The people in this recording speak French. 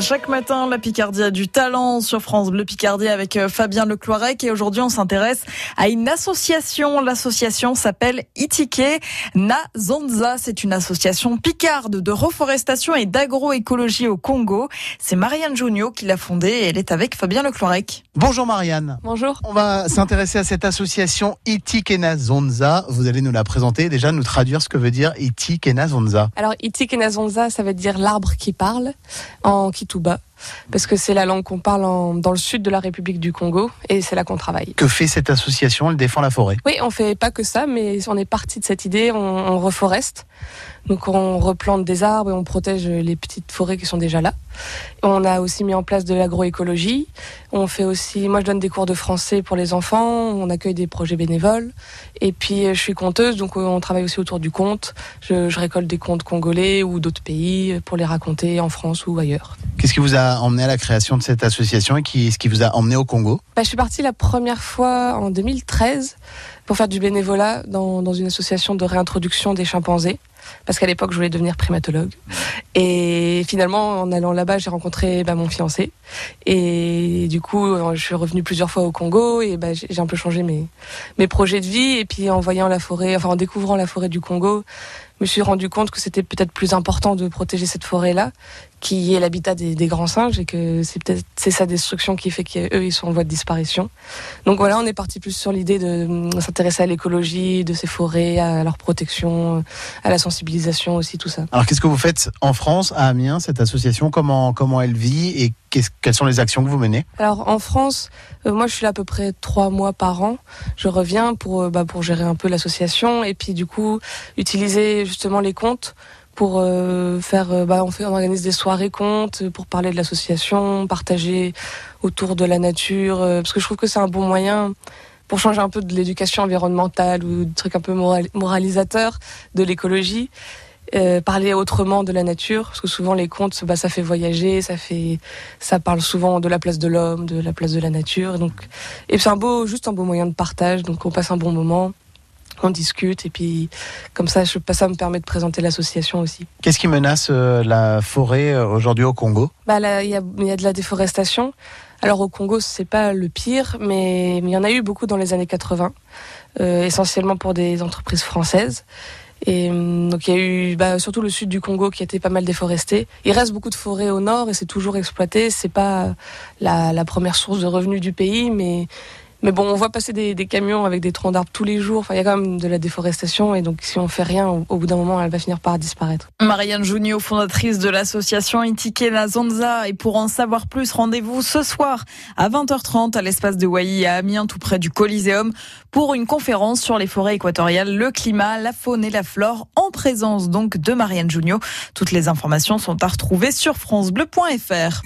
Chaque matin, la Picardie a du talent sur France Bleu Picardie avec euh, Fabien Lecloirec et aujourd'hui on s'intéresse à une association. L'association s'appelle Itike Nazonza. C'est une association picarde de reforestation et d'agroécologie au Congo. C'est Marianne Junio qui l'a fondée et elle est avec Fabien Lecloirec. Bonjour Marianne. Bonjour. On va s'intéresser à cette association Itikena Zonza. Vous allez nous la présenter, déjà nous traduire ce que veut dire Itikena Zonza. Alors Itikena Zonza, ça veut dire l'arbre qui parle en Kituba parce que c'est la langue qu'on parle en, dans le sud de la République du Congo et c'est là qu'on travaille. Que fait cette association? Elle défend la forêt. Oui, on fait pas que ça, mais on est parti de cette idée, on, on reforeste. Donc on replante des arbres et on protège les petites forêts qui sont déjà là. On a aussi mis en place de l'agroécologie. On fait aussi, moi je donne des cours de français pour les enfants. On accueille des projets bénévoles. Et puis je suis conteuse, donc on travaille aussi autour du conte. Je, je récolte des contes congolais ou d'autres pays pour les raconter en France ou ailleurs. Qu'est-ce qui vous a emmené à la création de cette association et qui, ce qui vous a emmené au Congo? Bah, Je suis partie la première fois en 2013 pour faire du bénévolat dans, une association de réintroduction des chimpanzés parce qu'à l'époque je voulais devenir primatologue. Et finalement, en allant là-bas, j'ai rencontré bah, mon fiancé. Et du coup, je suis revenue plusieurs fois au Congo et bah, j'ai un peu changé mes, mes projets de vie. Et puis en voyant la forêt, enfin en découvrant la forêt du Congo, me suis rendu compte que c'était peut-être plus important de protéger cette forêt-là, qui est l'habitat des, des, grands singes, et que c'est peut-être c'est sa destruction qui fait qu'eux ils sont en voie de disparition. Donc voilà, on est parti plus sur l'idée de s'intéresser à l'écologie de ces forêts, à leur protection, à la sensibilisation aussi, tout ça. Alors qu'est-ce que vous faites en France, à Amiens, cette association? Comment comment elle vit et quelles sont les actions que vous menez? Alors en France, euh, moi je suis là à peu près trois mois par an. Je reviens pour, euh, bah, pour gérer un peu l'association et puis du coup utiliser justement les comptes pour euh, faire, euh, bah, on fait, on organise des soirées comptes pour parler de l'association, partager autour de la nature, euh, parce que je trouve que c'est un bon moyen pour changer un peu de l'éducation environnementale ou de trucs un peu moral, moralisateurs de l'écologie. Euh, parler autrement de la nature parce que souvent les contes bah, ça fait voyager ça fait ça parle souvent de la place de l'homme de la place de la nature donc et c'est un beau juste un beau moyen de partage donc on passe un bon moment on discute et puis comme ça, je, ça me permet de présenter l'association aussi. Qu'est-ce qui menace euh, la forêt euh, aujourd'hui au Congo? Bah il y a, y a de la déforestation. Alors au Congo, c'est pas le pire, mais il y en a eu beaucoup dans les années 80, euh, essentiellement pour des entreprises françaises. Et donc il y a eu bah, surtout le sud du Congo qui a été pas mal déforesté. Il reste beaucoup de forêts au nord et c'est toujours exploité. C'est pas la, la première source de revenus du pays, mais mais bon, on voit passer des, camions avec des troncs d'arbres tous les jours. Enfin, il y a quand même de la déforestation et donc si on fait rien, au, bout d'un moment, elle va finir par disparaître. Marianne Junio, fondatrice de l'association Itike Nazonza. Et pour en savoir plus, rendez-vous ce soir à 20h30 à l'espace de Wailly à Amiens, tout près du Coliseum, pour une conférence sur les forêts équatoriales, le climat, la faune et la flore, en présence donc de Marianne Junio. Toutes les informations sont à retrouver sur francebleu.fr.